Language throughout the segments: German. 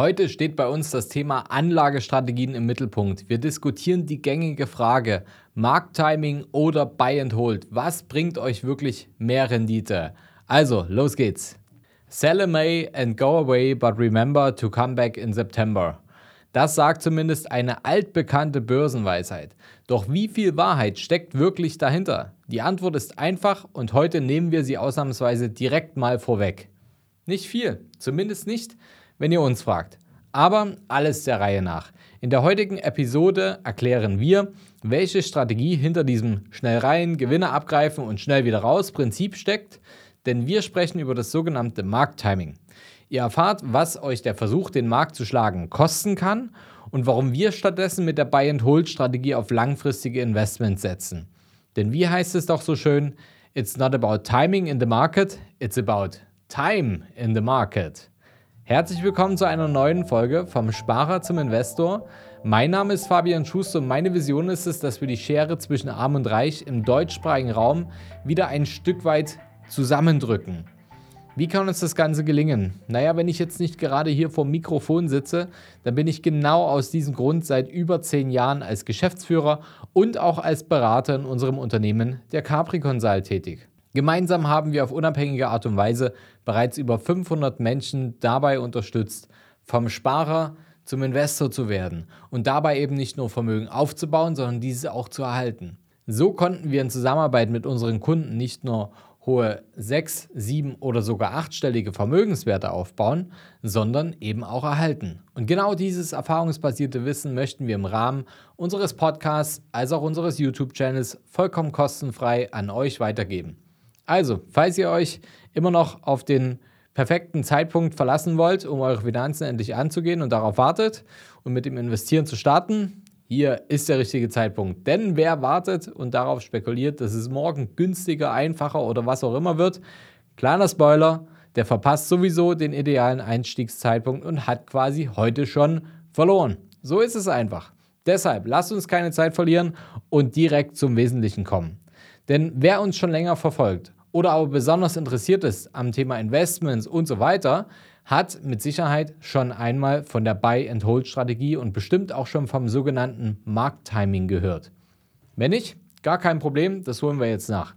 Heute steht bei uns das Thema Anlagestrategien im Mittelpunkt. Wir diskutieren die gängige Frage Markttiming oder Buy and Hold. Was bringt euch wirklich mehr Rendite? Also, los geht's. Sell in May and go away, but remember to come back in September. Das sagt zumindest eine altbekannte Börsenweisheit. Doch wie viel Wahrheit steckt wirklich dahinter? Die Antwort ist einfach und heute nehmen wir sie ausnahmsweise direkt mal vorweg. Nicht viel, zumindest nicht, wenn ihr uns fragt. Aber alles der Reihe nach. In der heutigen Episode erklären wir, welche Strategie hinter diesem schnell rein, Gewinne abgreifen und schnell wieder raus Prinzip steckt, denn wir sprechen über das sogenannte Markttiming. Ihr erfahrt, was euch der Versuch, den Markt zu schlagen, kosten kann und warum wir stattdessen mit der Buy-and-Hold-Strategie auf langfristige Investments setzen. Denn wie heißt es doch so schön, it's not about timing in the market, it's about time in the market. Herzlich willkommen zu einer neuen Folge vom Sparer zum Investor. Mein Name ist Fabian Schuster und meine Vision ist es, dass wir die Schere zwischen Arm und Reich im deutschsprachigen Raum wieder ein Stück weit zusammendrücken. Wie kann uns das Ganze gelingen? Naja, wenn ich jetzt nicht gerade hier vor dem Mikrofon sitze, dann bin ich genau aus diesem Grund seit über zehn Jahren als Geschäftsführer und auch als Berater in unserem Unternehmen der Capri Consult tätig. Gemeinsam haben wir auf unabhängige Art und Weise bereits über 500 Menschen dabei unterstützt, vom Sparer zum Investor zu werden und dabei eben nicht nur Vermögen aufzubauen, sondern dieses auch zu erhalten. So konnten wir in Zusammenarbeit mit unseren Kunden nicht nur hohe sechs, sieben oder sogar achtstellige Vermögenswerte aufbauen, sondern eben auch erhalten. Und genau dieses erfahrungsbasierte Wissen möchten wir im Rahmen unseres Podcasts als auch unseres YouTube-Channels vollkommen kostenfrei an euch weitergeben. Also, falls ihr euch immer noch auf den perfekten Zeitpunkt verlassen wollt, um eure Finanzen endlich anzugehen und darauf wartet und mit dem Investieren zu starten, hier ist der richtige Zeitpunkt. Denn wer wartet und darauf spekuliert, dass es morgen günstiger, einfacher oder was auch immer wird, kleiner Spoiler, der verpasst sowieso den idealen Einstiegszeitpunkt und hat quasi heute schon verloren. So ist es einfach. Deshalb lasst uns keine Zeit verlieren und direkt zum Wesentlichen kommen. Denn wer uns schon länger verfolgt oder aber besonders interessiert ist am Thema Investments und so weiter, hat mit Sicherheit schon einmal von der Buy-and-Hold-Strategie und bestimmt auch schon vom sogenannten Markttiming gehört. Wenn nicht, gar kein Problem, das holen wir jetzt nach.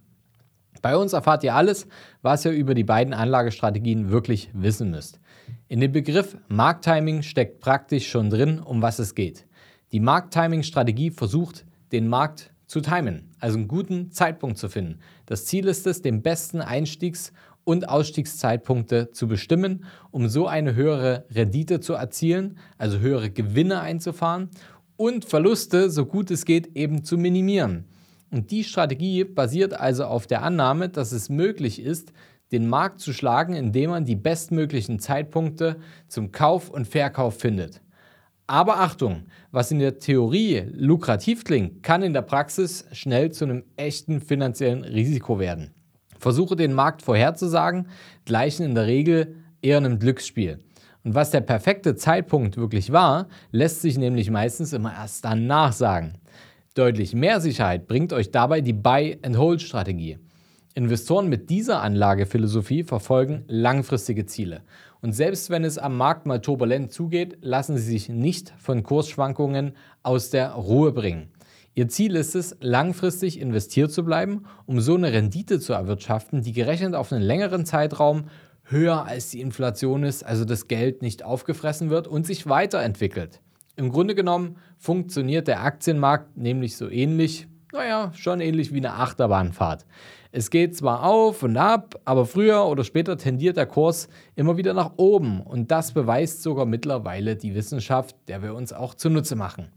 Bei uns erfahrt ihr alles, was ihr über die beiden Anlagestrategien wirklich wissen müsst. In dem Begriff Markttiming steckt praktisch schon drin, um was es geht. Die Markttiming-Strategie versucht, den Markt zu timen, also einen guten Zeitpunkt zu finden. Das Ziel ist es, den besten Einstiegs- und Ausstiegszeitpunkte zu bestimmen, um so eine höhere Rendite zu erzielen, also höhere Gewinne einzufahren und Verluste, so gut es geht, eben zu minimieren. Und die Strategie basiert also auf der Annahme, dass es möglich ist, den Markt zu schlagen, indem man die bestmöglichen Zeitpunkte zum Kauf und Verkauf findet. Aber Achtung, was in der Theorie lukrativ klingt, kann in der Praxis schnell zu einem echten finanziellen Risiko werden. Versuche den Markt vorherzusagen, gleichen in der Regel eher einem Glücksspiel. Und was der perfekte Zeitpunkt wirklich war, lässt sich nämlich meistens immer erst danach sagen. Deutlich mehr Sicherheit bringt euch dabei die Buy-and-Hold-Strategie. Investoren mit dieser Anlagephilosophie verfolgen langfristige Ziele. Und selbst wenn es am Markt mal turbulent zugeht, lassen sie sich nicht von Kursschwankungen aus der Ruhe bringen. Ihr Ziel ist es, langfristig investiert zu bleiben, um so eine Rendite zu erwirtschaften, die gerechnet auf einen längeren Zeitraum höher als die Inflation ist, also das Geld nicht aufgefressen wird und sich weiterentwickelt. Im Grunde genommen funktioniert der Aktienmarkt nämlich so ähnlich naja, schon ähnlich wie eine Achterbahnfahrt. Es geht zwar auf und ab, aber früher oder später tendiert der Kurs immer wieder nach oben und das beweist sogar mittlerweile die Wissenschaft, der wir uns auch zunutze machen.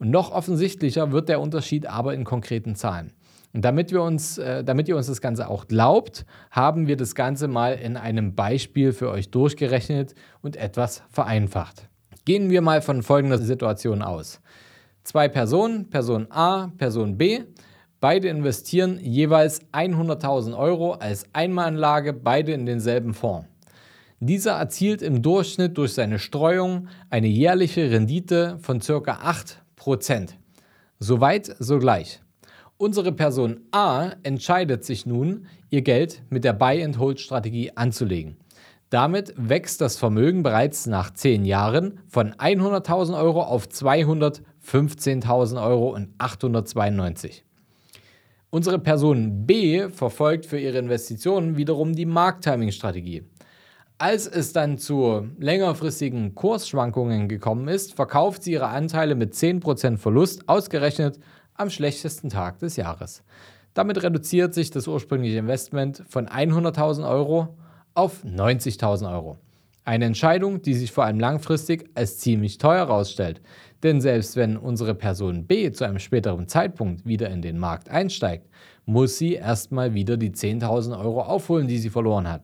Und noch offensichtlicher wird der Unterschied aber in konkreten Zahlen. Und damit, wir uns, äh, damit ihr uns das Ganze auch glaubt, haben wir das Ganze mal in einem Beispiel für euch durchgerechnet und etwas vereinfacht. Gehen wir mal von folgender Situation aus. Zwei Personen, Person A, Person B, beide investieren jeweils 100.000 Euro als Einmalanlage, beide in denselben Fonds. Dieser erzielt im Durchschnitt durch seine Streuung eine jährliche Rendite von ca. 8%. Soweit, so gleich. Unsere Person A entscheidet sich nun, ihr Geld mit der Buy-and-Hold-Strategie anzulegen. Damit wächst das Vermögen bereits nach 10 Jahren von 100.000 Euro auf 215.000 Euro und 892. Unsere Person B verfolgt für ihre Investitionen wiederum die Markttiming-Strategie. Als es dann zu längerfristigen Kursschwankungen gekommen ist, verkauft sie ihre Anteile mit 10% Verlust, ausgerechnet am schlechtesten Tag des Jahres. Damit reduziert sich das ursprüngliche Investment von 100.000 Euro auf 90.000 Euro. Eine Entscheidung, die sich vor allem langfristig als ziemlich teuer herausstellt. Denn selbst wenn unsere Person B zu einem späteren Zeitpunkt wieder in den Markt einsteigt, muss sie erstmal wieder die 10.000 Euro aufholen, die sie verloren hat.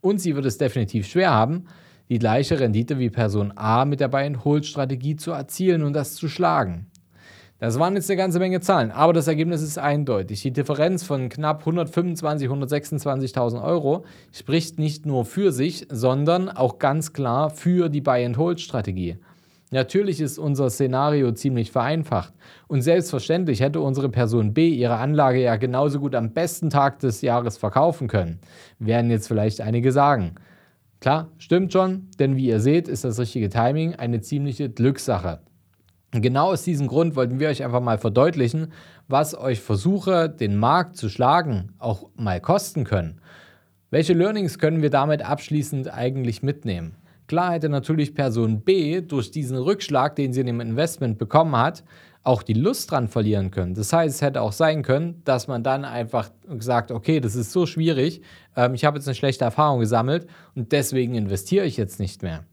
Und sie wird es definitiv schwer haben, die gleiche Rendite wie Person A mit der Buy-and-Hold-Strategie zu erzielen und das zu schlagen. Das waren jetzt eine ganze Menge Zahlen, aber das Ergebnis ist eindeutig. Die Differenz von knapp 125.000, 126.000 Euro spricht nicht nur für sich, sondern auch ganz klar für die Buy-and-Hold-Strategie. Natürlich ist unser Szenario ziemlich vereinfacht und selbstverständlich hätte unsere Person B ihre Anlage ja genauso gut am besten Tag des Jahres verkaufen können, werden jetzt vielleicht einige sagen. Klar, stimmt schon, denn wie ihr seht, ist das richtige Timing eine ziemliche Glückssache. Genau aus diesem Grund wollten wir euch einfach mal verdeutlichen, was euch Versuche, den Markt zu schlagen, auch mal kosten können. Welche Learnings können wir damit abschließend eigentlich mitnehmen? Klar hätte natürlich Person B durch diesen Rückschlag, den sie in dem Investment bekommen hat, auch die Lust dran verlieren können. Das heißt, es hätte auch sein können, dass man dann einfach sagt, okay, das ist so schwierig, ähm, ich habe jetzt eine schlechte Erfahrung gesammelt und deswegen investiere ich jetzt nicht mehr.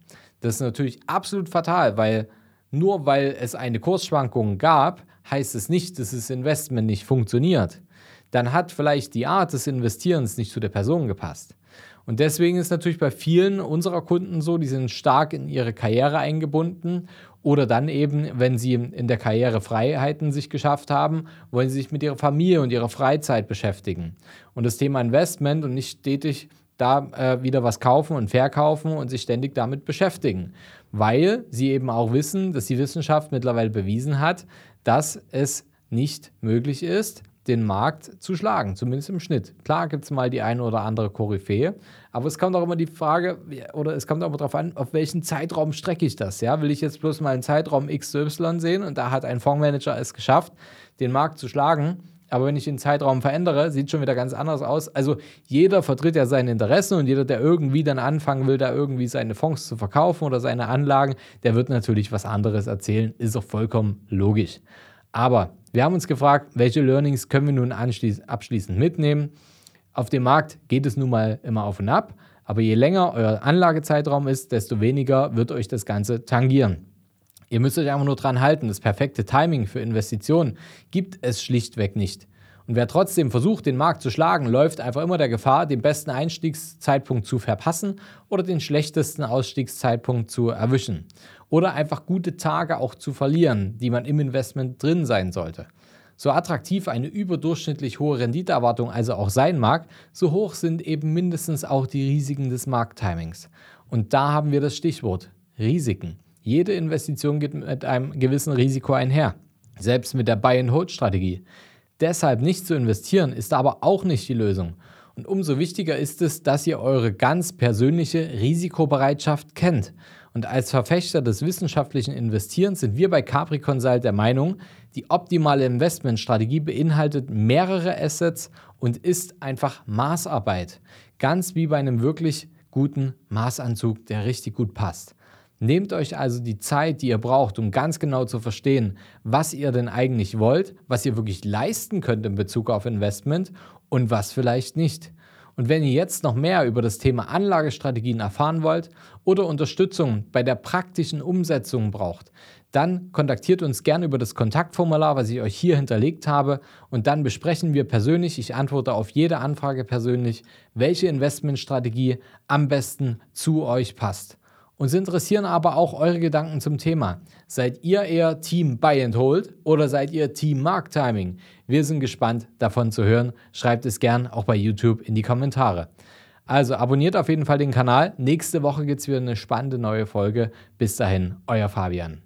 Das ist natürlich absolut fatal, weil nur weil es eine Kursschwankung gab, heißt es nicht, dass das Investment nicht funktioniert. Dann hat vielleicht die Art des Investierens nicht zu der Person gepasst. Und deswegen ist natürlich bei vielen unserer Kunden so, die sind stark in ihre Karriere eingebunden oder dann eben, wenn sie in der Karriere Freiheiten sich geschafft haben, wollen sie sich mit ihrer Familie und ihrer Freizeit beschäftigen. Und das Thema Investment und nicht stetig da äh, wieder was kaufen und verkaufen und sich ständig damit beschäftigen, weil sie eben auch wissen, dass die Wissenschaft mittlerweile bewiesen hat, dass es nicht möglich ist, den Markt zu schlagen, zumindest im Schnitt. Klar gibt es mal die eine oder andere Koryphäe, aber es kommt auch immer die Frage, oder es kommt auch immer darauf an, auf welchen Zeitraum strecke ich das. Ja? Will ich jetzt bloß mal einen Zeitraum XY sehen und da hat ein Fondsmanager es geschafft, den Markt zu schlagen, aber wenn ich den Zeitraum verändere, sieht schon wieder ganz anders aus. Also jeder vertritt ja seine Interessen und jeder, der irgendwie dann anfangen will, da irgendwie seine Fonds zu verkaufen oder seine Anlagen, der wird natürlich was anderes erzählen. Ist auch vollkommen logisch. Aber wir haben uns gefragt, welche Learnings können wir nun abschließend mitnehmen. Auf dem Markt geht es nun mal immer auf und ab, aber je länger euer Anlagezeitraum ist, desto weniger wird euch das Ganze tangieren. Ihr müsst euch einfach nur dran halten, das perfekte Timing für Investitionen gibt es schlichtweg nicht. Und wer trotzdem versucht, den Markt zu schlagen, läuft einfach immer der Gefahr, den besten Einstiegszeitpunkt zu verpassen oder den schlechtesten Ausstiegszeitpunkt zu erwischen. Oder einfach gute Tage auch zu verlieren, die man im Investment drin sein sollte. So attraktiv eine überdurchschnittlich hohe Renditeerwartung also auch sein mag, so hoch sind eben mindestens auch die Risiken des Markttimings. Und da haben wir das Stichwort Risiken. Jede Investition geht mit einem gewissen Risiko einher, selbst mit der Buy-and-Hold-Strategie. Deshalb nicht zu investieren ist aber auch nicht die Lösung. Und umso wichtiger ist es, dass ihr eure ganz persönliche Risikobereitschaft kennt. Und als Verfechter des wissenschaftlichen Investierens sind wir bei Capri Consult der Meinung, die optimale Investmentstrategie beinhaltet mehrere Assets und ist einfach Maßarbeit. Ganz wie bei einem wirklich guten Maßanzug, der richtig gut passt. Nehmt euch also die Zeit, die ihr braucht, um ganz genau zu verstehen, was ihr denn eigentlich wollt, was ihr wirklich leisten könnt in Bezug auf Investment und was vielleicht nicht. Und wenn ihr jetzt noch mehr über das Thema Anlagestrategien erfahren wollt oder Unterstützung bei der praktischen Umsetzung braucht, dann kontaktiert uns gerne über das Kontaktformular, was ich euch hier hinterlegt habe und dann besprechen wir persönlich, ich antworte auf jede Anfrage persönlich, welche Investmentstrategie am besten zu euch passt. Uns interessieren aber auch eure Gedanken zum Thema. Seid ihr eher Team Buy and Hold oder seid ihr Team Mark Timing? Wir sind gespannt davon zu hören. Schreibt es gern auch bei YouTube in die Kommentare. Also abonniert auf jeden Fall den Kanal. Nächste Woche gibt es wieder eine spannende neue Folge. Bis dahin, euer Fabian.